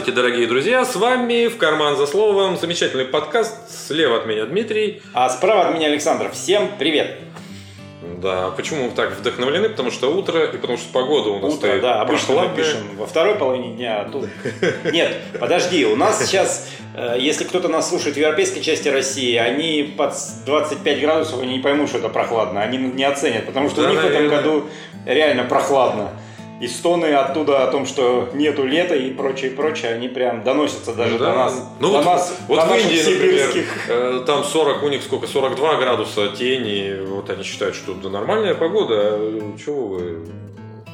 Здравствуйте, дорогие друзья! С вами «В карман за словом» замечательный подкаст. Слева от меня Дмитрий. А справа от меня Александр. Всем привет! Да, почему мы так вдохновлены? Потому что утро и потому что погода у нас Утро, стоит да, обычно мы прохладная. пишем во второй половине дня, а тут... Нет, подожди, у нас сейчас, э, если кто-то нас слушает в европейской части России, они под 25 градусов, они не поймут, что это прохладно, они не оценят, потому что Да, у них в этом наверное. году реально прохладно. И стоны оттуда о том, что нету лета и прочее, прочее, они прям доносятся даже Ну до да. нас. Ну до вот, нас, вот до в Индии, например, сибирских. э, там 40, у них сколько, 42 градуса тени, вот они считают, что да нормальная погода, а чего вы...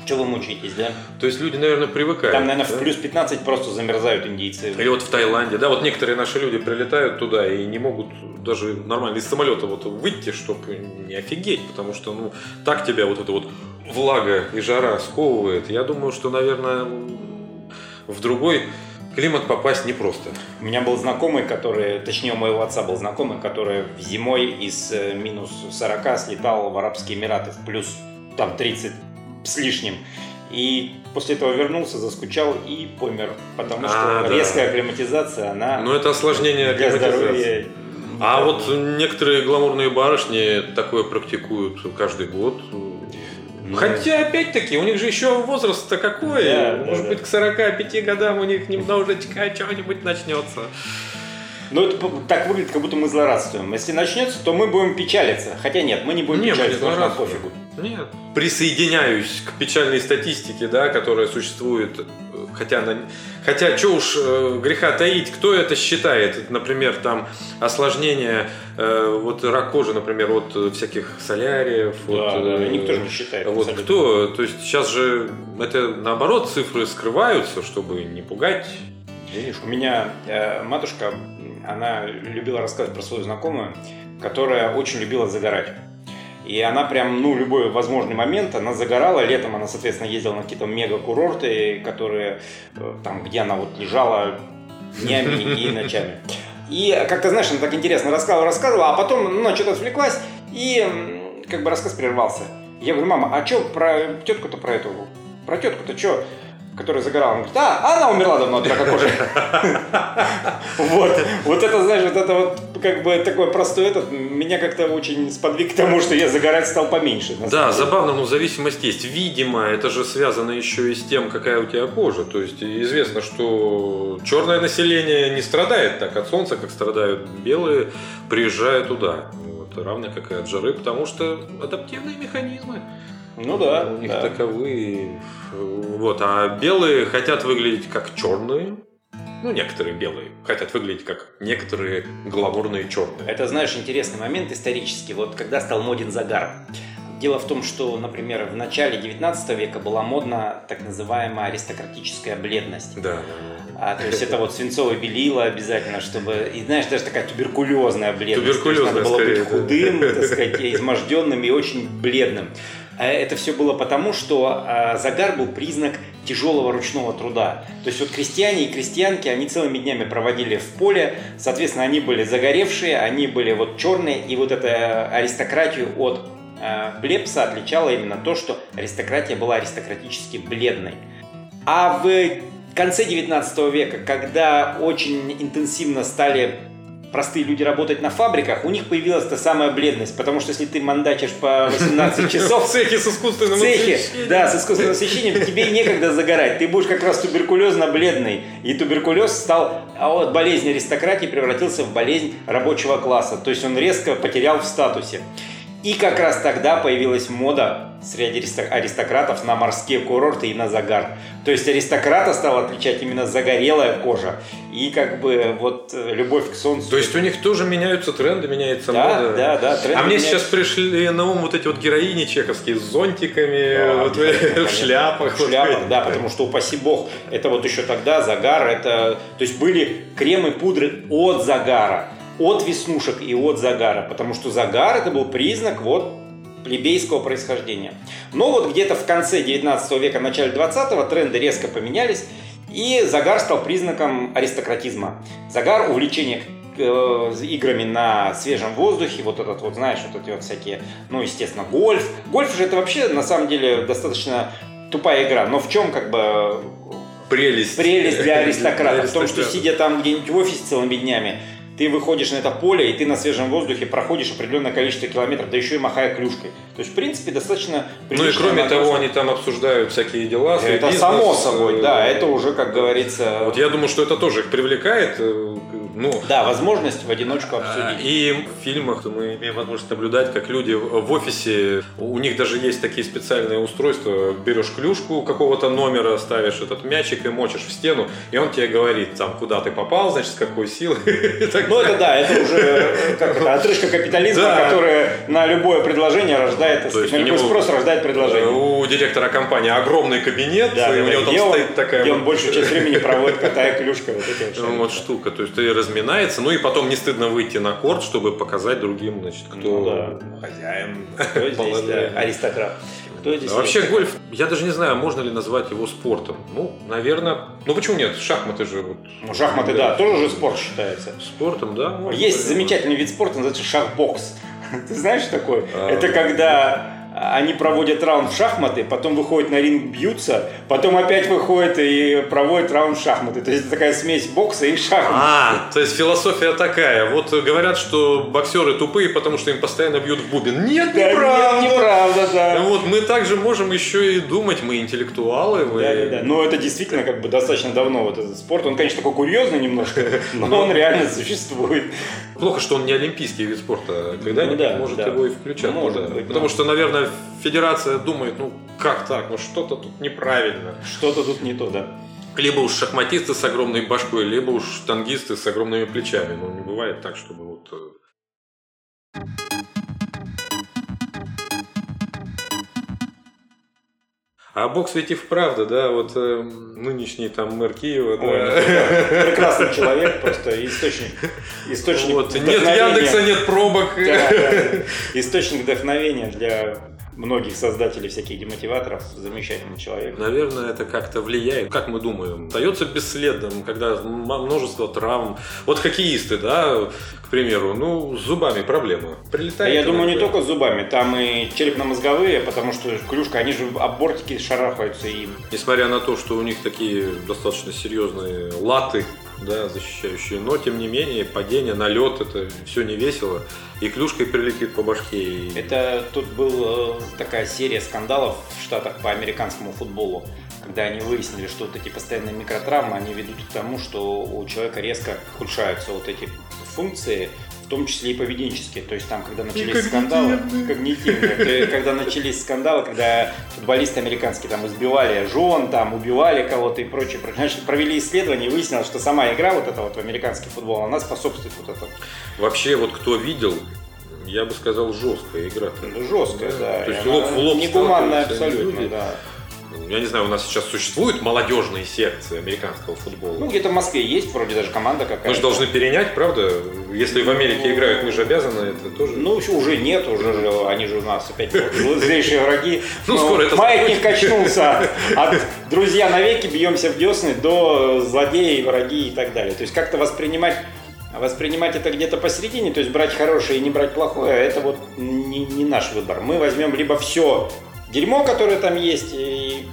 Чего вы мучаетесь, да? То есть люди, наверное, привыкают. Там, наверное, да? в плюс 15 просто замерзают индийцы. Или вот в Таиланде, да, вот некоторые наши люди прилетают туда и не могут даже нормально из самолета вот выйти, чтобы не офигеть, потому что, ну, так тебя вот эта вот влага и жара сковывает. Я думаю, что, наверное, в другой климат попасть непросто. У меня был знакомый, который, точнее у моего отца был знакомый, который зимой из э, минус 40 слетал в Арабские Эмираты в плюс там 30 с лишним. И после этого вернулся, заскучал и помер. Потому что А, да. резкая акклиматизация, она Но это осложнение для здоровья... А вот некоторые гламурные барышни такое практикуют каждый год. Хотя, опять-таки, у них же еще возраст-то какой. Да, да, Может да. быть, к 45 годам у них немножечко чего-нибудь начнется. Ну, это так выглядит, как будто мы злорадствуем. Если начнется, то мы будем печалиться. Хотя нет, мы не будем Не, мы не печалиться, потому что пофигу. Нет. Присоединяюсь к печальной статистике, да, которая существует. э, Хотя, на- хотя что уж э, греха таить, кто это считает? Например, там осложнение, э, вот рак кожи, например, от всяких соляриев. Да, от, да, э, никто же не считает. Вот абсолютно. кто? То есть сейчас же это наоборот цифры скрываются, чтобы не пугать денежку. У меня э, матушка, она любила рассказывать про свою знакомую, которая очень любила загорать. И она прям, ну, любой возможный момент, она загорала. Летом она, соответственно, ездила на какие-то мега-курорты, которые э, там, где она вот лежала днями и ночами. И как-то, знаешь, она так интересно рассказывала, рассказывала, а потом, ну, что-то отвлеклась, и как бы рассказ прервался. Я говорю, мама, а что про тетку-то про эту? Про тетку-то что? Которая загорала. Она говорит, а, она умерла давно от рака кожи. Вот, вот это, знаешь, вот это вот как бы такой простой этот, меня как-то очень сподвиг к тому, что я загорать стал поменьше. Да, забавно, но зависимость есть. Видимо, это же связано еще и с тем, какая у тебя кожа. То есть известно, что черное население не страдает так от солнца, как страдают белые, приезжая туда. Вот, равно как и от жары, потому что адаптивные механизмы. Ну да, у них да. таковы. Вот, а белые хотят выглядеть как черные. Ну, некоторые белые хотят выглядеть как некоторые гламурные черные. Это, знаешь, интересный момент исторический. Вот когда стал моден загар. Дело в том, что, например, в начале 19 века была модна так называемая аристократическая бледность. Да, А, то есть это вот свинцовое белило обязательно, чтобы... И знаешь, даже такая туберкулезная бледность. То есть Туберкулезная, надо было скорее, быть да. худым, так сказать, изможденным и очень бледным. А Это все было потому, что а, загар был признак тяжелого ручного труда. То есть вот крестьяне и крестьянки, они целыми днями проводили в поле, соответственно, они были загоревшие, они были вот черные, и вот эта аристократию от э, плебса отличало именно то, что аристократия была аристократически бледной. А в конце 19 века, когда очень интенсивно стали простые люди работать на фабриках, у них появилась та самая бледность, потому что если ты мандачишь по 18 В часов цехе с в искусственным цехе, да, с искусственным освещением, тебе некогда загорать, ты будешь как раз туберкулезно-бледный. И туберкулез стал а от болезни аристократии превратился в болезнь рабочего класса, то есть он резко потерял в статусе. И как раз тогда появилась мода среди аристо- аристократов на морские курорты и на загар. То есть аристократа стала отличать именно загорелая кожа и как бы вот э, любовь к солнцу. То есть у них тоже меняются тренды, меняется да, мода. да, да, тренды А мне меняются. сейчас пришли на ум вот эти вот героини чеховские с зонтиками, Да, вот в- конечно, в шляпах. В вот шляпах, эти. да, потому что, упаси бог, это вот еще тогда загар, это... То есть были кремы, пудры от загара, от веснушек и от загара, потому что загар это был признак вот плебейского происхождения. Но вот где-то в конце 19 века, начале 20-го тренды резко поменялись, и загар стал признаком аристократизма. Загар, увлечение э, играми на свежем воздухе, вот этот вот, знаешь, вот эти вот всякие, ну, естественно, гольф. Гольф же это вообще, на самом деле, достаточно тупая игра, но в чем как бы прелесть. Прелесть для аристократа. В том, что сидя там где-нибудь в офисе целыми днями, ты выходишь на это поле, и ты на свежем воздухе проходишь определенное количество километров, да еще и махая клюшкой. То есть, в принципе, достаточно Ну и кроме того, нагрузка. они там обсуждают всякие дела. Это бизнес, само собой, э, да, это уже, как говорится... Вот я думаю, что это тоже их привлекает. Ну, Да, возможность в одиночку А, обсудить. И в фильмах мы имеем возможность наблюдать, как люди в офисе, у них даже есть такие специальные устройства, берешь клюшку какого-то номера, ставишь этот мячик и мочишь в стену, и он тебе говорит, там, куда ты попал, значит, с какой силы. Ну, это да, это уже как это, отрыжка капитализма, Да. которая на любое предложение рождает, То есть на любой него- спрос рождает предложение. У директора компании огромный кабинет, Да, и да, у него там он- стоит такая где он большую часть времени проводит, катая клюшкой. Вот, эти вот штука, то есть ты разминается, ну и потом не стыдно выйти на корт, чтобы показать другим, значит, кто Ну да. хозяин. Кто здесь да, аристократ? Кто здесь А Вообще гольф, я даже не знаю, можно ли назвать его спортом. Ну, наверное. Ну почему нет? Шахматы же вот. Ну, шахматы, да, тоже же спорт считается. Спортом, да. Есть замечательный вид спорта, называется шахбокс. Ты знаешь что такое? А. Это когда они проводят раунд в шахматы, потом выходят на ринг, бьются, потом опять выходят и проводят раунд в шахматы. То есть это такая смесь бокса и шахмат. А, то есть философия такая. Вот говорят, что боксеры тупые, потому что им постоянно бьют в бубен. Нет, Да, неправда. нет, неправда, да. Вот мы также можем еще и думать, мы интеллектуалы, мы... Да, да, да. Но это действительно как бы достаточно давно вот этот спорт. Он, конечно, такой курьезный немножко, но он реально существует. Плохо, что он не олимпийский вид спорта. Когда-нибудь Ну может его и включать. Может быть, Потому что, наверное, федерация думает, ну как так, ну что-то тут неправильно. Что-то тут не то, да. Либо уж шахматисты с огромной башкой, либо уж штангисты с огромными плечами. Ну, не бывает так, чтобы вот... э, А бокс ведь и вправду, да, вот э, нынешний там мэр Киева, да. Ой, ну, прекрасный человек, просто источник, источник Вот, нет. Яндекса, нет пробок. Да, да, да. Источник вдохновения для многих создателей всяких демотиваторов. Замечательный человек. Наверное, это как-то влияет. Как мы думаем? Остается бесследным, когда множество травм. Вот хоккеисты, да, к примеру, ну, с зубами проблема. А Прилетает. я думаю, не только с зубами, там и черепно-мозговые, потому что клюшка, они же об бортики шарахаются и Несмотря на то, что у них такие достаточно серьезные латы, да, защищающие, но тем не менее падение, налет, это все не весело. И клюшкой прилетит по башке. и- Это тут была такая серия скандалов в Штатах по американскому футболу, когда они выяснили, что вот эти постоянные микротравмы, они ведут к тому, что у человека резко ухудшаются вот эти функции, в том числе и поведенческие. То есть там, когда начались скандалы, когнитивные, когда начались скандалы, когда футболисты американские там избивали жен, там убивали кого-то и прочее, прочее. Значит, провели исследование и выяснилось, что сама игра вот эта вот в американский футбол, она способствует вот этому. Вообще, вот кто видел, я бы сказал, жесткая игра. Жесткая, да. То есть лоб в лоб Негуманная абсолютно, люди. да. Я не знаю, у нас сейчас существуют молодежные секции американского футбола. Ну, где-то в Москве есть вроде даже команда какая-то. мы же должны перенять, правда? Если в Америке играют, мы же обязаны это тоже. Ну, уже нет, уже же, они же у нас опять зл- злейшие враги. Ну, скоро это Маятник качнулся от друзья навеки, бьемся в десны, до злодеи, враги и так далее. То есть как-то воспринимать Воспринимать это где-то посередине, то есть брать хорошее и не брать плохое, это вот не, не наш выбор. Мы возьмем либо все дерьмо, которое там есть, и,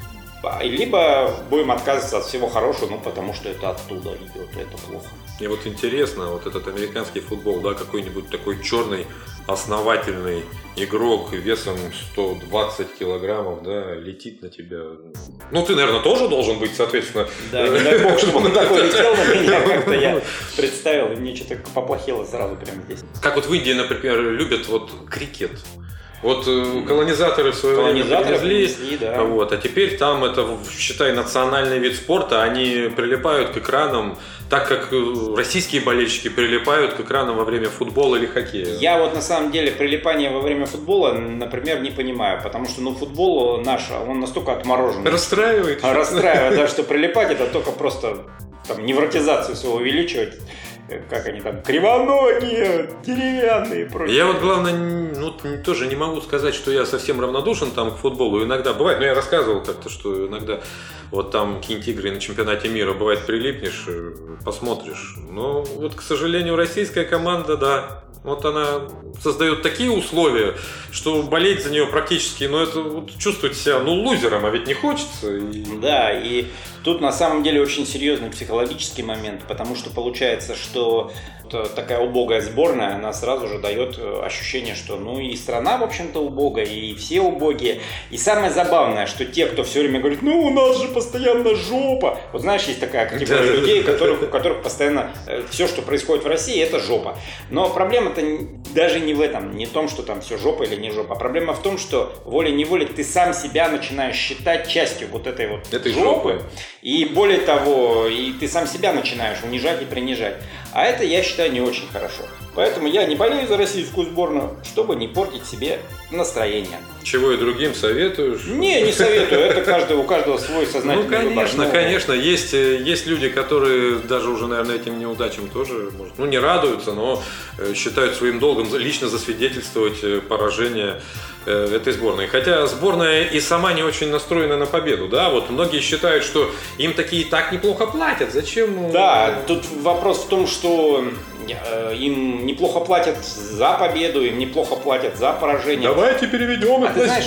а, либо будем отказываться от всего хорошего, ну потому что это оттуда идет, это плохо. Мне вот интересно, вот этот американский футбол, да, какой-нибудь такой черный основательный игрок весом 120 килограммов, да, летит на тебя. Ну, ты, наверное, тоже должен быть, соответственно. Да, не дай бог, чтобы он такой летел на меня, как-то я представил, и мне что-то поплохело сразу прямо здесь. Как вот в Индии, например, любят вот крикет. Вот э, колонизаторы в свое время Колонизаторы принесли, да. вот, а теперь там это, считай, национальный вид спорта, они прилипают к экранам, так как э, российские болельщики прилипают к экранам во время футбола или хоккея. Я вот на самом деле прилипание во время футбола, например, не понимаю, потому что ну футбол наш, он настолько отморожен. Расстраивает. Расстраивает, да, что прилипать это только просто там невротизацию всего увеличивать. Как они там, кривоногие, деревянные и прочее. Я вот, главное, ну, тоже не могу сказать, что я совсем равнодушен там к футболу. Иногда бывает, но я рассказывал как-то, что иногда вот там какие-нибудь игры на чемпионате мира, бывает, прилипнешь, э, посмотришь. Но вот, к сожалению, российская команда, да, Вот она создает такие условия, что болеть за нее практически, ну это вот чувствовать себя, ну лузером, а ведь не хочется. И... Да, и тут на самом деле очень серьезный психологический момент, потому что получается, что такая убогая сборная, она сразу же дает э, ощущение, что ну и страна, в общем-то, убогая, и все убогие. И самое забавное, что те, кто все время говорит, ну у нас же постоянно жопа. Вот знаешь, есть такая категория людей, которых, у которых постоянно э, все, что происходит в России, это жопа. Но проблема-то даже не в этом, не в том, что там все жопа или не жопа. Проблема в том, что волей-неволей ты сам себя начинаешь считать частью вот этой вот этой жопы. жопы. И более того, и ты сам себя начинаешь унижать и принижать. А это, я считаю, не очень хорошо. Поэтому я не болею за российскую сборную, чтобы не портить себе настроение. Чего и другим советуешь? Не, не советую. Это каждый, у каждого свой сознательный Ну, конечно, выбор. конечно. Есть, э, есть люди, которые даже уже, наверное, этим неудачам тоже, может, ну, не радуются, но э, считают своим долгом лично засвидетельствовать э, поражение этой сборной. Хотя сборная и сама не очень настроена на победу, да, вот многие считают, что им такие так неплохо платят, зачем? Да, тут вопрос в том, что им неплохо платят за победу, им неплохо платят за поражение. Давайте переведем а это знаешь,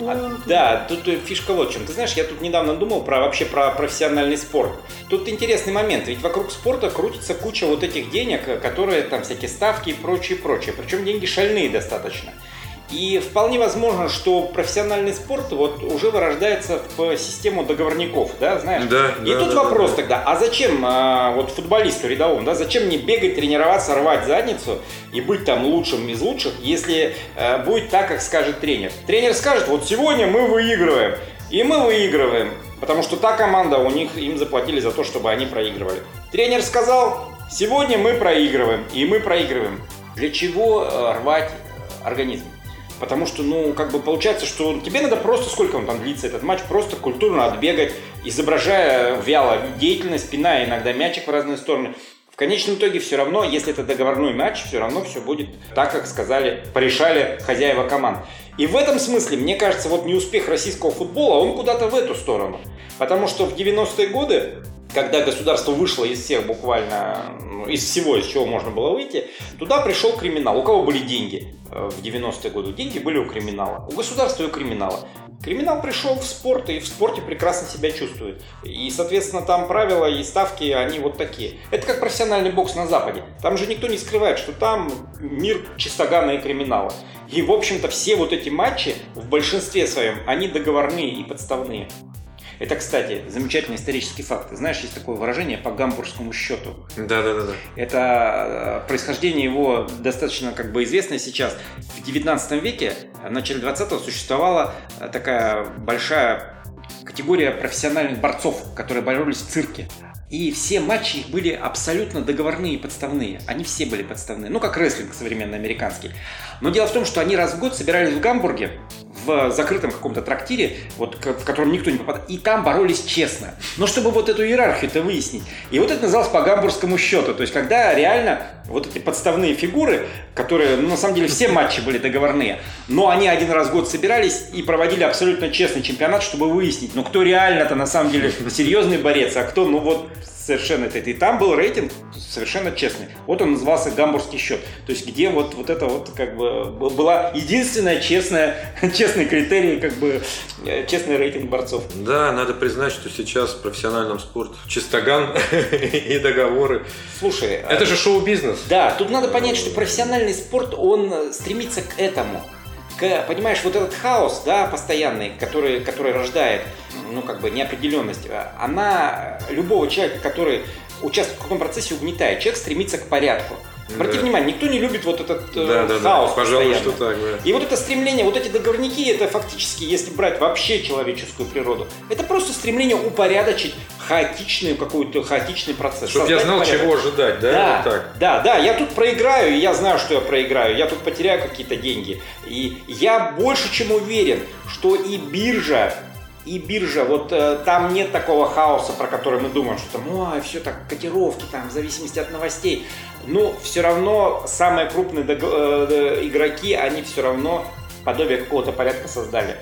а, Да, тут фишка вот в чем. Ты знаешь, я тут недавно думал про вообще про профессиональный спорт. Тут интересный момент, ведь вокруг спорта крутится куча вот этих денег, которые там всякие ставки и прочее, прочее. Причем деньги шальные достаточно. И вполне возможно, что профессиональный спорт вот уже вырождается в систему договорников, да, знаешь? Да, и да, тут да, вопрос да. тогда, а зачем а, вот футболисту рядовому, да, зачем мне бегать, тренироваться, рвать задницу и быть там лучшим из лучших, если а, будет так, как скажет тренер? Тренер скажет, вот сегодня мы выигрываем, и мы выигрываем, потому что та команда, у них им заплатили за то, чтобы они проигрывали. Тренер сказал, сегодня мы проигрываем, и мы проигрываем. Для чего э, рвать организм? Потому что, ну, как бы получается, что тебе надо просто, сколько он там длится, этот матч, просто культурно отбегать, изображая вяло деятельность, спина иногда мячик в разные стороны. В конечном итоге все равно, если это договорной матч, все равно все будет так, как сказали, порешали хозяева команд. И в этом смысле, мне кажется, вот неуспех российского футбола, он куда-то в эту сторону. Потому что в 90-е годы когда государство вышло из всех буквально, ну, из всего, из чего можно было выйти, туда пришел криминал. У кого были деньги э, в 90-е годы? Деньги были у криминала. У государства и у криминала. Криминал пришел в спорт и в спорте прекрасно себя чувствует. И, соответственно, там правила и ставки, они вот такие. Это как профессиональный бокс на Западе. Там же никто не скрывает, что там мир чистогана и криминала. И, в общем-то, все вот эти матчи в большинстве своем, они договорные и подставные. Это, кстати, замечательный исторический факт. знаешь, есть такое выражение по гамбургскому счету. Да, да, да, да. Это э, происхождение его достаточно как бы известное сейчас. В 19 веке, в начале 20-го существовала э, такая большая категория профессиональных борцов, которые боролись в цирке. И все матчи их были абсолютно договорные и подставные. Они все были подставные. Ну, как рестлинг современный американский. Но дело в том, что они раз в год собирались в Гамбурге, в закрытом каком-то трактире, вот, в котором никто не попадал, и там боролись честно. Но чтобы вот эту иерархию-то выяснить. И вот это называлось по гамбургскому счету. То есть, когда реально вот эти подставные фигуры, которые, ну, на самом деле, все матчи были договорные, но они один раз в год собирались и проводили абсолютно честный чемпионат, чтобы выяснить, ну, кто реально-то на самом деле серьезный борец, а кто, ну, вот совершенно это. И там был рейтинг совершенно честный. Вот он назывался «Гамбургский счет». То есть, где вот, вот это вот как бы была единственная честная, честный критерий, как бы э, честный рейтинг борцов. Да, надо признать, что сейчас в профессиональном спорте чистоган и договоры. Слушай, это же шоу-бизнес. Да, тут надо понять, что профессиональный спорт, он стремится к этому понимаешь, вот этот хаос, да, постоянный, который, который рождает, ну, как бы, неопределенность, она любого человека, который участвует в каком процессе, угнетает. Человек стремится к порядку. Обрати да. внимание, никто не любит вот этот э, да, хаос. Да, пожалуй, что так, да. И вот это стремление, вот эти договорники, это фактически, если брать вообще человеческую природу, это просто стремление упорядочить хаотичный какой-то хаотичный процесс. Чтобы я знал, порядок. чего ожидать, да? Да, вот так. да, да, я тут проиграю, и я знаю, что я проиграю, я тут потеряю какие-то деньги. И я больше чем уверен, что и биржа и биржа, вот э, там нет такого хаоса, про который мы думаем, что там, ой, все так, котировки там, в зависимости от новостей. Ну, все равно самые крупные дог- э, игроки, они все равно подобие какого-то порядка создали.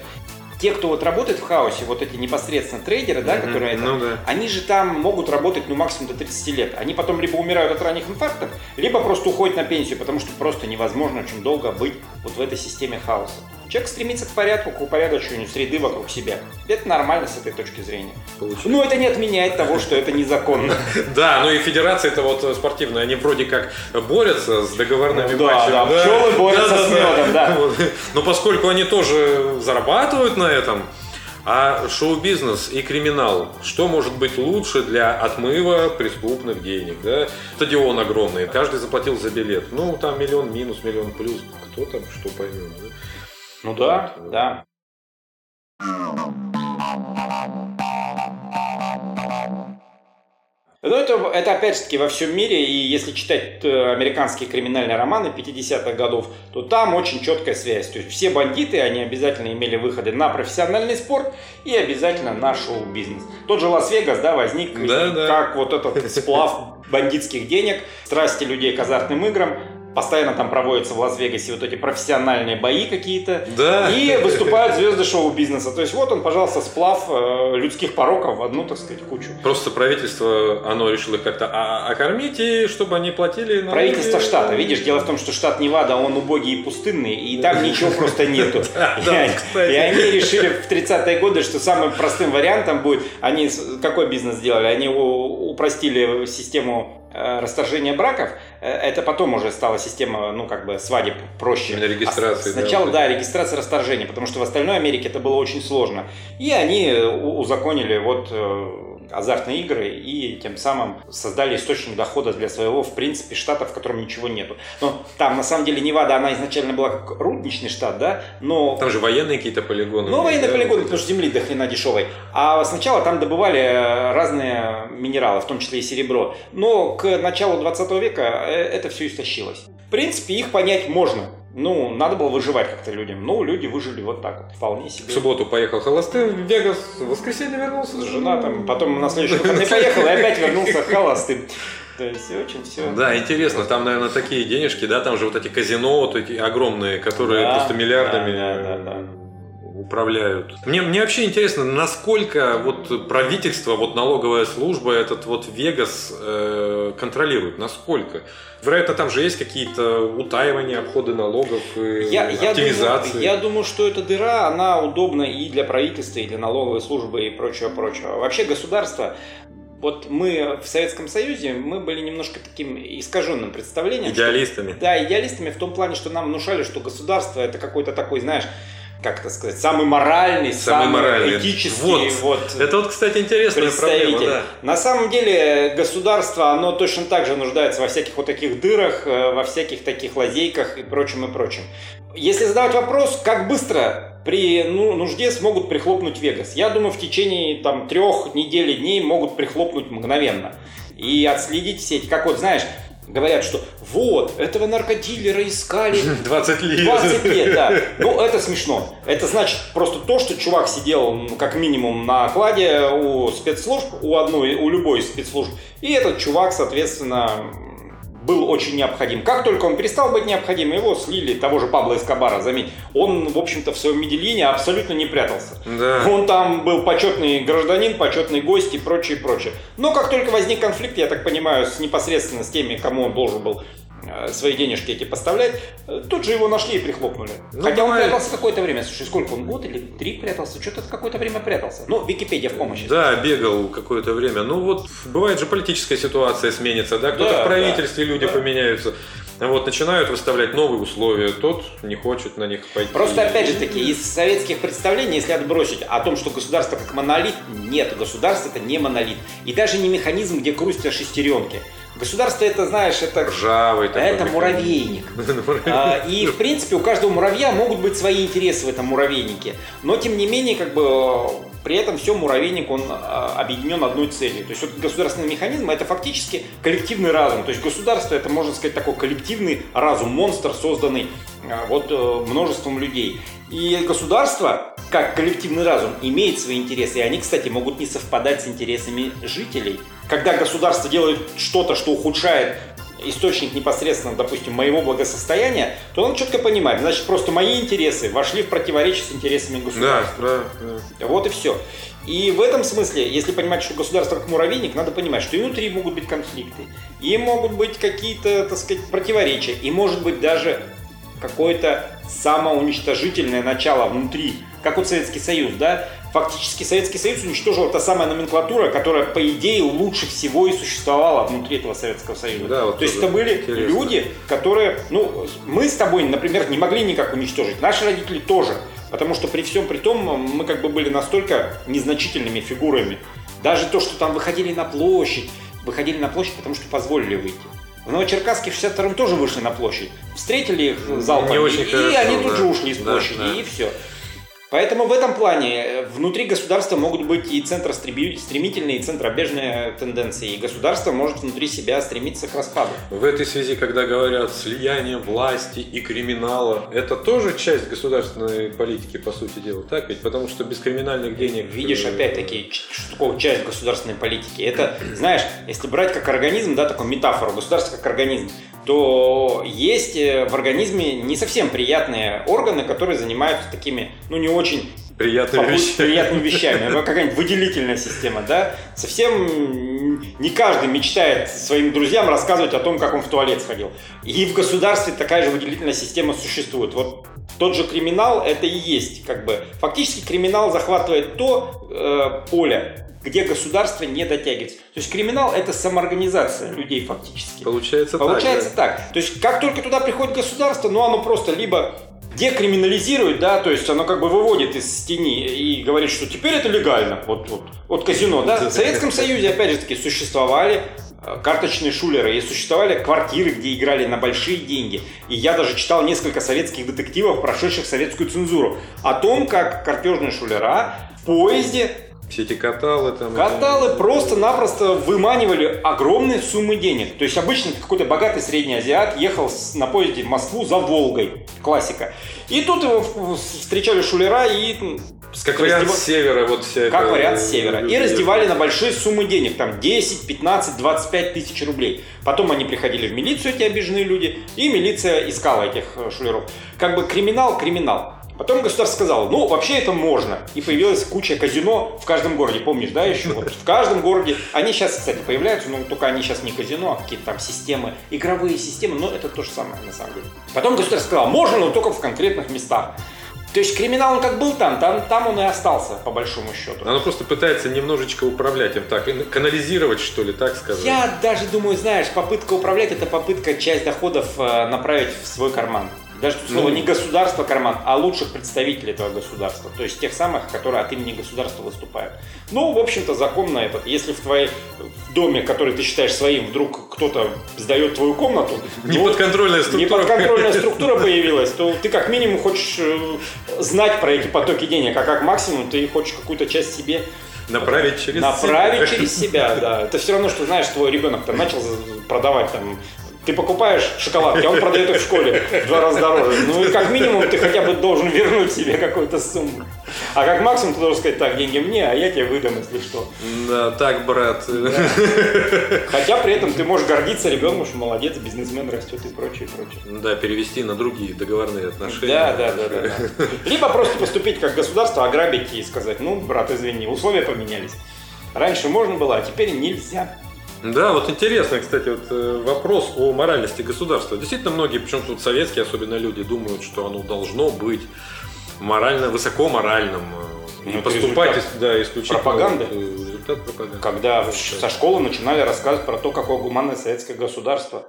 те, кто вот работает в хаосе, вот эти непосредственно трейдеры, да, mm-hmm. которые ну, это, да. они же там могут работать ну максимум до 30 лет. Они потом либо умирают от ранних инфарктов, либо просто уходят на пенсию, потому что просто невозможно очень долго быть вот в этой системе хаоса. Человек стремится к порядку, к упорядочению среды вокруг себя. Это нормально с этой точки зрения. Получается. Но это не отменяет того, что это незаконно. Да, ну и федерация это вот спортивная, они вроде как борются с договорными матчами. Да, да, пчелы борются с медом, да. Но поскольку они тоже зарабатывают на этом, а шоу-бизнес и криминал, что может быть лучше для отмыва преступных денег? Да? Стадион огромный, каждый заплатил за билет. Ну, там миллион минус, миллион плюс. Кто там что поймет? Да? Ну да, да. Ну, это, это опять же таки во всем мире, и если читать э, американские криминальные романы 50-х годов, то там очень четкая связь. То есть все бандиты, они обязательно имели выходы на профессиональный спорт и обязательно на шоу-бизнес. Тот же Лас-Вегас, да, возник да, как да. вот этот сплав бандитских денег, страсти людей к азартным играм, постоянно там проводятся в Лас-Вегасе вот эти профессиональные бои какие-то. Да. И выступают звезды шоу-бизнеса. То есть вот он, пожалуйста, сплав э, людских пороков в одну, так сказать, кучу. Просто правительство, оно решило их как-то окормить, и чтобы они платили налоги. Правительство штата. Видишь, дело в том, что штат Невада, он убогий и пустынный, и там ничего просто нету. И они решили в 30-е годы, что самым простым вариантом будет, они какой бизнес сделали? Они упростили систему Э, расторжение браков, это потом уже стала система, ну, как бы, свадеб проще. Именно регистрации. А сначала, да, да, регистрация расторжения, потому что в остальной Америке это было очень сложно. И они узаконили вот э, азартные игры и тем самым создали источник дохода для своего, в принципе, штата, в котором ничего нету. Но там, на самом деле, Невада, она изначально была как рудничный штат, да, но... Там же военные какие-то полигоны. Ну, военные да? полигоны, потому что земли до хрена дешевой. А сначала там добывали э, разные минералы, в том числе и серебро. Но к началу 20 века э, это все истощилось. В принципе, их понять можно. Ну, надо было выживать как-то людям. Ну, люди выжили вот так вот, вполне себе. В субботу поехал холостым в Вегас, в воскресенье вернулся. Жена там, потом на следующий выходные поехал и опять вернулся холостым. То есть очень все. Да, интересно, там, наверное, такие денежки, да, там же вот эти казино, вот эти огромные, которые да, просто миллиардами да, да, да, да управляют. Мне, мне вообще интересно, насколько вот правительство, вот налоговая служба, этот вот Вегас э, контролирует, насколько? Вероятно, там же есть какие-то утаивания, обходы налогов, я, оптимизации. Я думаю, я думаю, что эта дыра, она удобна и для правительства, и для налоговой службы, и прочего-прочего. Вообще государство вот мы в Советском Союзе, мы были немножко таким искаженным представлением. Идеалистами. Что, да, идеалистами в том плане, что нам внушали, что государство это какой-то такой, знаешь, как это сказать, самый моральный, самый, самый моральный. этический. Вот. вот. Это вот, кстати, интересная проблема. Да. На самом деле государство, оно точно так же нуждается во всяких вот таких дырах, э, во всяких таких лазейках и прочем, и прочем. Если задавать вопрос, как быстро при ну, нужде смогут прихлопнуть Вегас, я думаю, в течение там трех недель дней могут прихлопнуть мгновенно. И отследить все эти, как вот, знаешь, говорят, что вот, этого наркодилера искали 20 лет. 20 лет, да. Ну, это смешно. Это значит просто то, что чувак сидел как минимум на окладе у спецслужб, у одной, у любой спецслужб. И этот чувак, соответственно, был очень необходим. Как только он перестал быть необходим, его слили, того же Пабло Эскобара, заметь. Он, в общем-то, в своем Медельине абсолютно не прятался. Да. Он там был почетный гражданин, почетный гость и прочее, прочее. Но как только возник конфликт, я так понимаю, с непосредственно с теми, кому он должен был свои денежки эти поставлять, э, тут же его нашли и прихлопнули. Ну, Хотя давай. он прятался какое-то время. Слушай, сколько он, год или три прятался? Что-то какое-то время прятался. Ну, Википедия в помощи. Да, бегал какое-то время. Ну вот, бывает же политическая ситуация сменится, да, кто-то да, в правительстве, да, люди да. поменяются. Вот, начинают выставлять новые условия, тот не хочет на них пойти. Просто, опять же таки, из советских представлений, если отбросить о том, что государство как монолит, нет, государство это не монолит. И даже не механизм, где крутятся шестеренки. Государство это, знаешь, это... Ржавый такой Это муравейник. А, и, в принципе, у каждого муравья могут быть свои интересы в этом муравейнике. Но, тем не менее, как бы при этом все муравейник, он а, объединен одной целью. То есть вот государственный механизм это фактически коллективный разум. То есть государство это, можно сказать, такой коллективный разум, монстр, созданный а, вот э, множеством людей. И государство, как коллективный разум, имеет свои интересы. И они, кстати, могут не совпадать с интересами жителей. Когда государство делает что-то, что ухудшает источник непосредственно, допустим, моего благосостояния, то он четко понимает, значит, просто мои интересы вошли в противоречие с интересами государства. Да, да, да. Вот и все. И в этом смысле, если понимать, что государство как муравейник, надо понимать, что и внутри могут быть конфликты, и могут быть какие-то, так сказать, противоречия, и может быть даже какое-то самоуничтожительное начало внутри, как вот Советский Союз, да, фактически Советский Союз уничтожил та самая номенклатура, которая, по идее, лучше всего и существовала внутри этого Советского Союза. Да, вот То есть это были интересно. люди, которые, ну, мы с тобой, например, не могли никак уничтожить, наши родители тоже, потому что при всем при том мы как бы были настолько незначительными фигурами. Даже то, что там выходили на площадь, выходили на площадь, потому что позволили выйти. В Новочеркасске в 62-м тоже вышли на площадь. Встретили их залпом, Не очень и, хорошо, они тут да. же ушли с Да, площади, да. и все. Поэтому в этом плане э, внутри государства могут быть и центростремительные, и центробежные тенденции. И государство может внутри себя стремиться к распаду. В этой связи, когда говорят слияние власти и криминала, это тоже часть государственной политики, по сути дела, так ведь? Потому что без криминальных денег... Видишь, э, опять-таки, что часть государственной политики? Это, знаешь, если брать как организм, да, такую метафору, государство как организм, то есть э, в организме не совсем приятные органы, которые занимаются такими, ну, не очень Приятные попу- вещи. приятными вещами. Это какая-нибудь выделительная система, да? Совсем не каждый мечтает своим друзьям рассказывать о том, как он в туалет сходил. И в государстве такая же выделительная система существует. Вот тот же криминал это и есть, как бы. Фактически криминал захватывает то э, поле, где государство не дотягивается. То есть криминал это самоорганизация людей фактически. Получается, Получается так. так. То есть, как только туда приходит государство, ну, оно просто либо декриминализирует, да, то есть оно как бы выводит из тени и говорит, что теперь это легально, вот, вот, вот казино, да. В Советском Союзе, опять же таки, существовали э, карточные шулеры и существовали квартиры, где играли на большие деньги. И я даже читал несколько советских детективов, прошедших советскую цензуру, о том, как картежные шулера в поезде Все эти каталы там... Каталы просто-напросто выманивали огромные суммы денег. То есть обычно какой-то богатый средний азиат ехал на поезде в Москву за Волгой. Классика. И тут его встречали шулера и Как вариант раздева- с севера, вот вся как эта- вариант севера. И раздевали на большие суммы денег. Там 10, 15, 25 тысяч рублей. Потом они приходили в милицию, эти обиженные люди, и милиция искала этих э, шулеров. Как бы криминал, криминал. Потом государство сказало, ну, вообще это можно. И появилась куча казино в каждом городе. Помнишь, да, еще? Вот в каждом городе. Они сейчас, кстати, появляются, но только они сейчас не казино, а какие-то там системы, игровые системы, но это то же самое, на самом деле. Потом государство сказало, можно, но только в конкретных местах. То есть криминал, он как был там, там, там он и остался, по большому счету. Оно просто пытается немножечко управлять им так, канализировать, что ли, так сказать. Я даже думаю, знаешь, попытка управлять это попытка часть доходов э, направить в свой карман. Даже тут слово Ну. не государство карман, а лучших представителей этого государства. То есть тех самых, которые от имени государства выступают. Ну, в общем-то, закон на этот. Если в твоей в доме, который ты считаешь своим, вдруг кто-то сдает твою комнату, ну, Неподконтрольная структура. неподконтрольная структура появилась, то ты как минимум хочешь э, знать про эти потоки денег, а как максимум ты хочешь какую-то часть себе Направить через Направить себя. через себя, да. Это все равно, что, знаешь, твой ребенок там начал продавать там ты покупаешь шоколадки, а он продает их в школе в два раза дороже. Ну и как минимум ты хотя бы должен вернуть себе какую-то сумму. А как максимум ты должен сказать, так, деньги мне, а я тебе выдам, если что. Да, так, брат. Хотя при этом ты можешь гордиться ребенком, что молодец, бизнесмен растет и прочее, прочее. Да, перевести на другие договорные отношения. Да, да, да, да, да. Либо просто поступить как государство, ограбить и сказать, ну, брат, извини, условия поменялись. Раньше можно было, а теперь нельзя. Да, вот интересный, кстати, вот э, вопрос о моральности государства. Действительно, многие, причем тут советские особенно люди, думают, что оно должно быть морально, высоко моральным. э, Ну, поступать да, исключительно. пропаганды. вот, э, Результат пропаганды. Когда со школы начинали рассказывать про то, какое гуманное советское государство.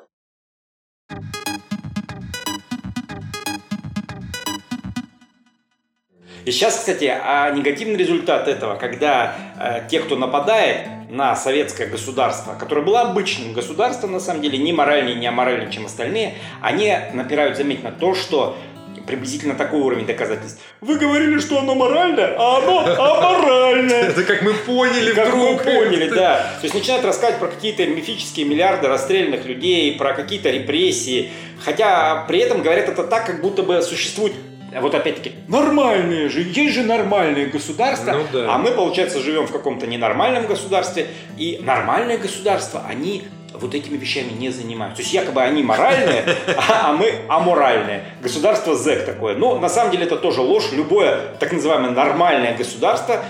И сейчас, кстати, а негативный результат этого, когда э, те, кто нападает на советское государство, которое было обычным государством, на самом деле, не моральнее, не аморальнее, чем остальные, они напирают, заметь, на то, что приблизительно такой уровень доказательств. Вы говорили, что оно моральное, а оно аморальное. Это как мы поняли Как мы вдруг. поняли, да. То есть начинают рассказывать про какие-то мифические миллиарды расстрелянных людей, про какие-то репрессии. Хотя при этом говорят это так, как будто бы существует вот опять-таки, нормальные же, есть же нормальные государства, Ну да. а мы, получается, живем в каком-то ненормальном государстве, и нормальные государства, они вот этими вещами не занимаются. То есть якобы они моральные, а, а мы аморальные. Государство ЗЭК такое. Но на самом деле это тоже ложь. Любое так называемое нормальное государство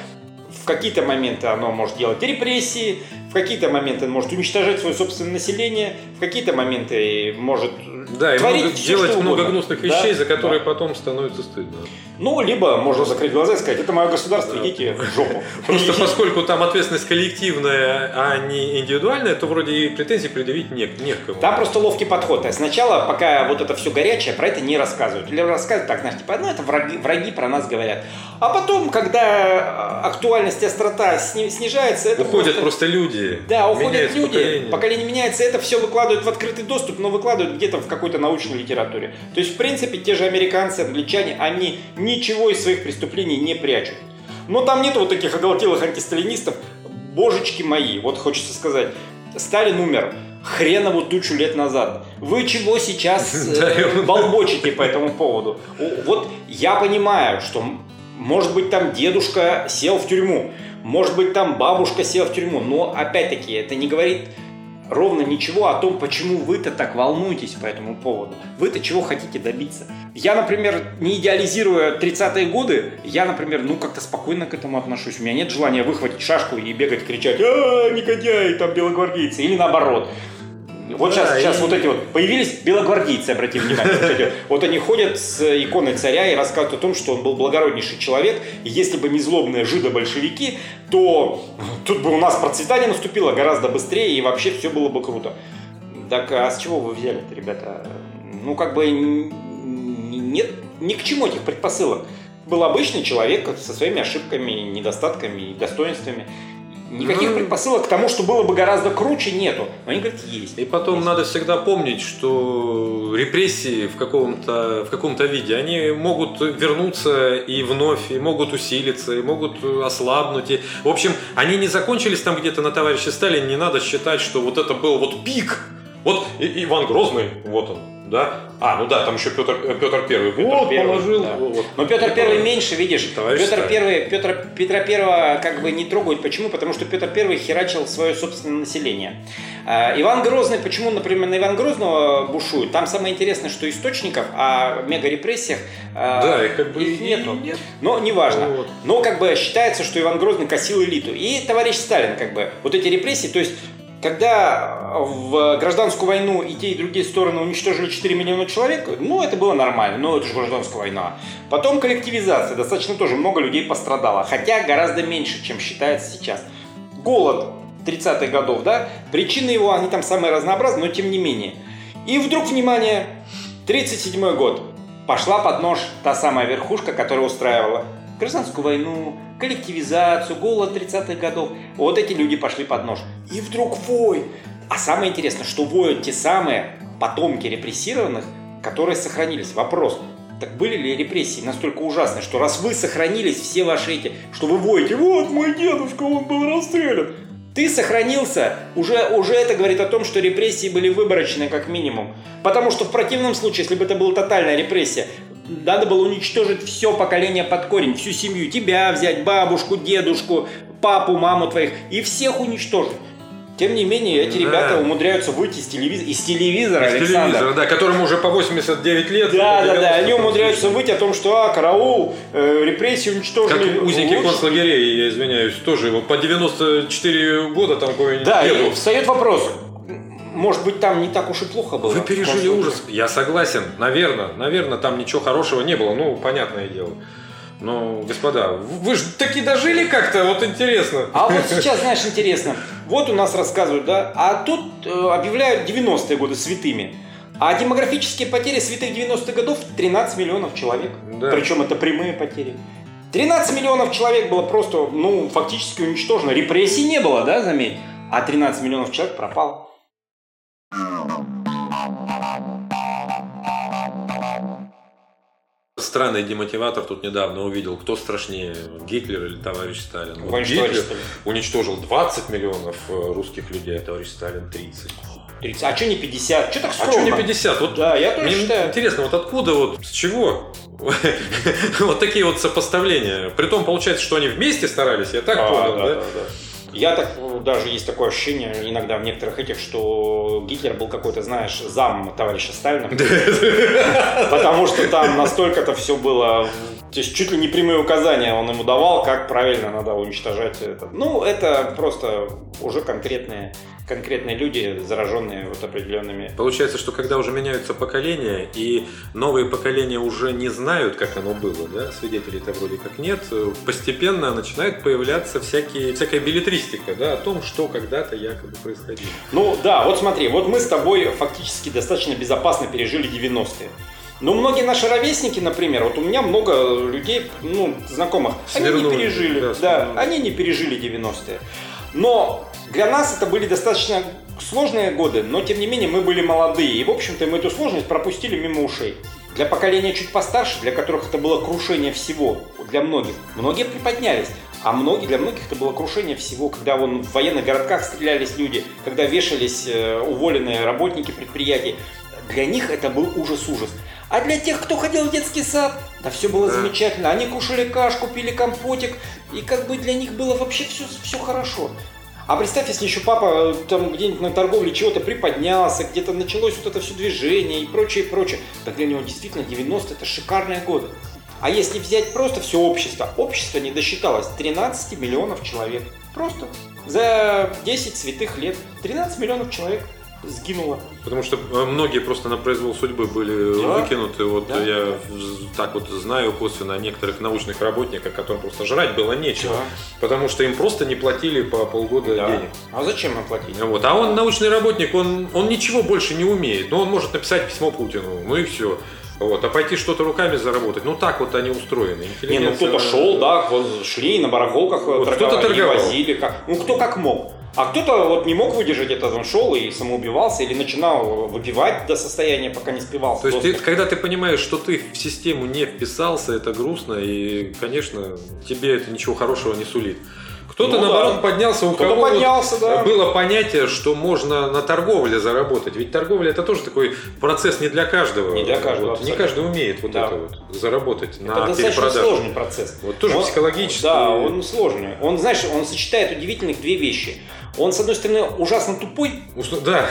в какие-то моменты оно может делать репрессии, в какие-то моменты он может уничтожать свое собственное население, в какие-то моменты может да, и творить много, все, делать что много угодно. гнусных вещей, Да, за которые да. потом становится стыдно. Ну, либо можно закрыть глаза и сказать, это мое государство, идите в жопу. Просто поскольку там ответственность коллективная, а не индивидуальная, то вроде и претензий предъявить не, не к кому. Там просто ловкий подход. Есть сначала, пока вот это все горячее, про это не рассказывают. Или рассказывают так, знаешь, типа, ну это враги, враги про нас говорят. А потом, когда актуальность и острота сни- снижается, это Уходят просто... просто люди. Да, уходят люди, поколение. поколение. меняется, это все выкладывают в открытый доступ, но выкладывают где-то в какой-то научной литературе. То есть, в принципе, те же американцы, англичане, они ничего из своих преступлений не прячут. Но там нет вот таких оголтелых антисталинистов, божечки мои, вот хочется сказать. Сталин умер хренову тучу лет назад. Вы чего сейчас э, болбочите по этому поводу? Вот я понимаю, что может быть там дедушка сел в тюрьму, может быть там бабушка села в тюрьму, но опять-таки это не говорит ровно ничего о том, почему вы-то так волнуетесь по этому поводу. Вы-то чего хотите добиться? Я, например, не идеализируя 30-е годы, я, например, ну как-то спокойно к этому отношусь. У меня нет желания выхватить шашку и бегать, кричать «А, негодяи, там белогвардейцы!» Или наоборот. Вот Да, сейчас, сейчас и- вот эти вот появились белогвардейцы, обрати внимание. Вот, эти вот. Вот они ходят с иконой царя и рассказывают о том, что он был благороднейший человек. И если бы не злобные жидо-большевики, то тут бы у нас процветание наступило гораздо быстрее и вообще все было бы круто. Так а с чего вы взяли-то, ребята? Ну, как бы нет ни к чему этих предпосылок. Был обычный человек со своими ошибками, недостатками и достоинствами. Никаких Ну, предпосылок к тому, что было бы гораздо круче, нету. Но они говорят, есть. И потом Есть. надо всегда помнить, что репрессии в каком-то в каком-то виде, они могут вернуться и вновь, и могут усилиться, и могут ослабнуть. И, в общем, они не закончились там где-то на товарище Сталин. Не надо считать, что вот это был вот пик. Вот и- Иван Грозный, вот он, да? А, ну да, там еще Петр, Петр Первый. Вот, Первый, положил. да. вот. Но Петр Первый меньше, видишь. Товарищ Петр Сталин. Первый, Петр, Петра Первого как бы не трогают. Почему? Потому что Петр Первый херачил свое собственное население. А, Иван Грозный, почему, например, на Иван Грозного бушуют? Там самое интересное, что источников о мега-репрессиях а, Да, их как бы их и нету. нет. Но неважно. Вот. Но как бы считается, что Иван Грозный косил элиту. И товарищ Сталин, как бы, вот эти репрессии, то есть когда в гражданскую войну и те, и другие стороны уничтожили 4 миллиона человек, ну, это было нормально, но это же гражданская война. Потом коллективизация, достаточно тоже много людей пострадало, хотя гораздо меньше, чем считается сейчас. Голод 30-х годов, да, причины его, они там самые разнообразные, но тем не менее. И вдруг, внимание, 37 год. Пошла под нож та самая верхушка, которая устраивала гражданскую войну, коллективизацию, голод 30-х годов. Вот эти люди пошли под нож. И вдруг вой. А самое интересное, что воют те самые потомки репрессированных, которые сохранились. Вопрос, так были ли репрессии настолько ужасные, что раз вы сохранились, все ваши эти, что вы воете, вот мой дедушка, он был расстрелян. Ты сохранился, уже, уже это говорит о том, что репрессии были выборочные как минимум. Потому что в противном случае, если бы это была тотальная репрессия, надо было уничтожить все поколение под корень, всю семью. Тебя взять, бабушку, дедушку, папу, маму твоих, и всех уничтожить. Тем не менее, эти Да. ребята умудряются выйти из телевизора, из телевизора, Из Александр. телевизора, да, которому уже по 89 лет. Да, да, да, 90 они умудряются выйти о том, что, а, караул, э, репрессии Как уничтожили. узники Лучше- концлагерей, я извиняюсь, тоже его по 94 года там какой-нибудь Да, и встает вопрос, может быть, там не так уж и плохо было. Вы пережили ужас. Я согласен, наверное, наверное, там ничего хорошего не было, ну, понятное дело. Но, господа, вы же таки дожили как-то, вот интересно. А вот сейчас, знаешь, интересно. Вот у нас рассказывают, да, а тут э, объявляют 90-е годы святыми. А демографические потери святых 90-х годов 13 миллионов человек. Да. Причем это прямые потери. 13 миллионов человек было просто, ну, фактически уничтожено. Репрессий не было, да, заметь. А 13 миллионов человек пропало. Странный демотиватор тут недавно увидел, кто страшнее, Гитлер или товарищ Сталин. Вот Гитлер уничтожил 20 миллионов э, русских людей, а товарищ Сталин 30. 30. А что не 50? Что так А скромно? что не 50? Вот Да, я тоже Мне считаю. интересно, вот откуда, вот с чего вот такие вот сопоставления? Притом получается, что они вместе старались, я так А, понял, да, да? да, да. Я так, э, даже есть такое ощущение иногда в некоторых этих, что Гитлер был какой-то, знаешь, зам товарища Сталина. Потому что там настолько-то все было то есть чуть ли не прямые указания он ему давал, как правильно надо уничтожать это. Ну, это просто уже конкретные конкретные люди, зараженные вот определенными. Получается, что когда уже меняются поколения, и новые поколения уже не знают, как оно было, да, свидетелей-то вроде как нет, постепенно начинает появляться всякие, всякая билетристика, да, о том, что когда-то якобы происходило. Ну да, вот смотри, вот мы с тобой фактически достаточно безопасно пережили 90-е. Но многие наши ровесники, например, вот у меня много людей, ну, знакомых, Свернули, они не пережили, да, да они не пережили 90-е. Но для нас это были достаточно сложные годы, но тем не менее мы были молодые. И, в общем-то, мы эту сложность пропустили мимо ушей. Для поколения чуть постарше, для которых это было крушение всего, для многих, многие приподнялись. А многие, для многих это было крушение всего, когда вон, в военных городках стрелялись люди, когда вешались э, уволенные работники предприятий. Для них это был ужас-ужас. А для тех, кто ходил в детский сад, да все было замечательно. Они кушали кашку, пили компотик, и как бы для них было вообще все, все хорошо. А представь, если еще папа э, там где-нибудь на торговле чего-то приподнялся, где-то началось вот это все движение и прочее, прочее. Так для него действительно 90 это шикарные годы. А если взять просто все общество, общество не досчиталось 13 миллионов человек. Просто за 10 святых лет 13 миллионов человек сгинуло. Потому что э, многие просто на произвол судьбы были да. выкинуты. Вот да. я так вот знаю косвенно о некоторых научных работниках, которым просто жрать было нечего. Да. Потому что им просто не платили по полгода да. денег. А зачем им платить? Вот. А он научный работник, он, он ничего больше не умеет. Но он может написать письмо Путину. Ну и все. Вот, а пойти что-то руками заработать, ну так вот они устроены. Не, ну кто-то шел, да, вот шли на барахолках, вот, кто-то торговал. возили, как, ну кто как мог. А кто-то вот не мог выдержать это, он шел и самоубивался, или начинал выпивать до состояния, пока не спивался. То есть, ты, когда ты понимаешь, что ты в систему не вписался, это грустно, и, конечно, тебе это ничего хорошего не сулит. Кто-то, ну, наоборот, да. поднялся, у кого поднялся, вот да. было понятие, что можно на торговле заработать. Ведь торговля это тоже такой процесс не для каждого. Не для каждого. Вот, не каждый умеет вот да. это вот заработать это на достаточно сложный процесс. Вот тоже он, психологически. Да, он сложный. Он, знаешь, он сочетает удивительных две вещи. Он, с одной стороны, ужасно тупой, да.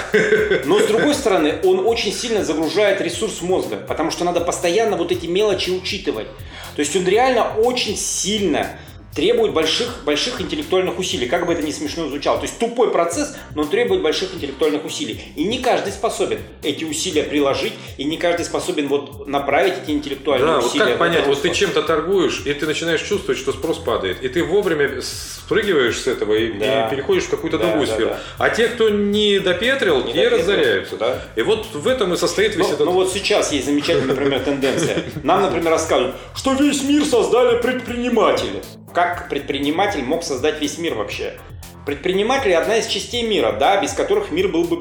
но с другой стороны, он очень сильно загружает ресурс мозга, потому что надо постоянно вот эти мелочи учитывать. То есть он реально очень сильно требует больших, больших интеллектуальных усилий, как бы это ни смешно звучало. То есть тупой процесс, но требует больших интеллектуальных усилий. И не каждый способен эти усилия приложить, и не каждый способен вот направить эти интеллектуальные да, усилия. Вот как понять, вот ты чем-то торгуешь, и ты начинаешь чувствовать, что спрос падает, и ты вовремя спрыгиваешь с этого и, да. и переходишь в какую-то да, другую да, сферу. Да. А те, кто не допетрил, не те допетрил, разоряются. Да. И вот в этом и состоит весь ну, этот... Ну вот сейчас есть замечательная, например, тенденция. Нам, например, рассказывают, что весь мир создали предприниматели как предприниматель мог создать весь мир вообще? Предприниматели одна из частей мира, да, без которых мир был бы,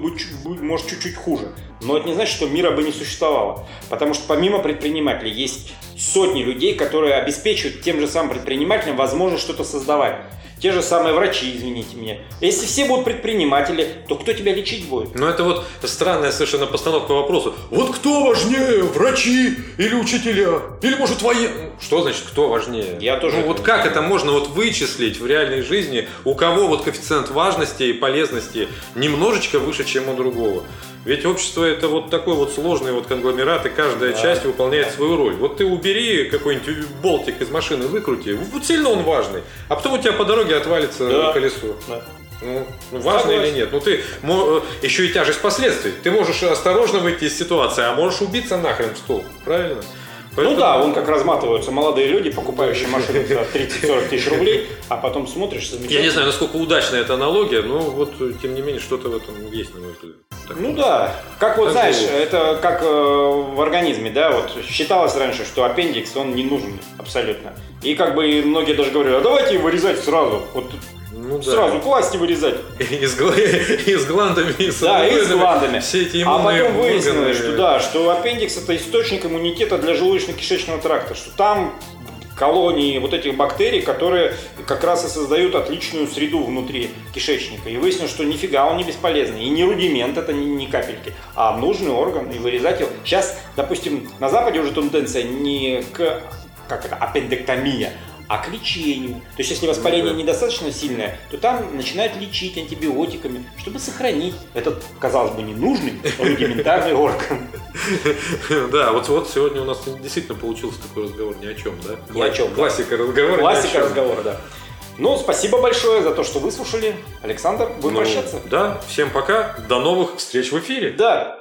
может, чуть-чуть хуже. Но это не значит, что мира бы не существовало. Потому что помимо предпринимателей есть сотни людей, которые обеспечивают тем же самым предпринимателям возможность что-то создавать. Те же самые врачи, извините меня. Если все будут предприниматели, то кто тебя лечить будет? Ну это вот странная совершенно постановка вопроса. Вот кто важнее, врачи или учителя? Или может военные? Что значит кто важнее? Я тоже. Ну вот как это можно вот вычислить в реальной жизни? У кого вот коэффициент важности и полезности немножечко выше, чем у другого? Ведь общество это вот такой вот сложный вот конгломерат, и каждая да. часть выполняет свою роль. Вот ты убери какой-нибудь болтик из машины, выкрути, вот сильно он важный, а потом у тебя по дороге отвалится да. колесо. Да. Ну, ну важно Согласен. или нет? Ну ты э, еще и тяжесть последствий. Ты можешь осторожно выйти из ситуации, а можешь убиться нахрен в стол. Правильно? Поэтому... Ну да, он как разматываются молодые люди, покупающие машину за 30-40 тысяч рублей, а потом смотришь, Я не знаю, насколько удачная эта аналогия, но вот тем не менее что-то в этом есть, на мой взгляд. Так ну да, как вот так знаешь, было. это как э, в организме, да, вот считалось раньше, что аппендикс, он не нужен абсолютно. И как бы многие даже говорили, а давайте вырезать сразу. Вот ну, Сразу да. класть и вырезать. И с, и с гландами, и с Да, и с гландами. Все эти А потом выяснилось, что да, что аппендикс это источник иммунитета для желудочно-кишечного тракта, что там колонии вот этих бактерий, которые как раз и создают отличную среду внутри кишечника. И выяснилось, что нифига он не бесполезный. И не рудимент, это не, не капельки, а нужный орган, и вырезать его. Сейчас, допустим, на Западе уже тенденция не к как это, аппендэктомия, а к лечению. То есть, если воспаление да. недостаточно сильное, то там начинают лечить антибиотиками, чтобы сохранить этот, казалось бы, ненужный рудиментарный орган. Да, вот, вот сегодня у нас действительно получился такой разговор ни о чем, да? Ни о чем. Классика разговора. Классика разговора, да. Ну, спасибо большое за то, что выслушали. Александр, будем Ну, прощаться. Да, всем пока, до новых встреч в эфире. Да.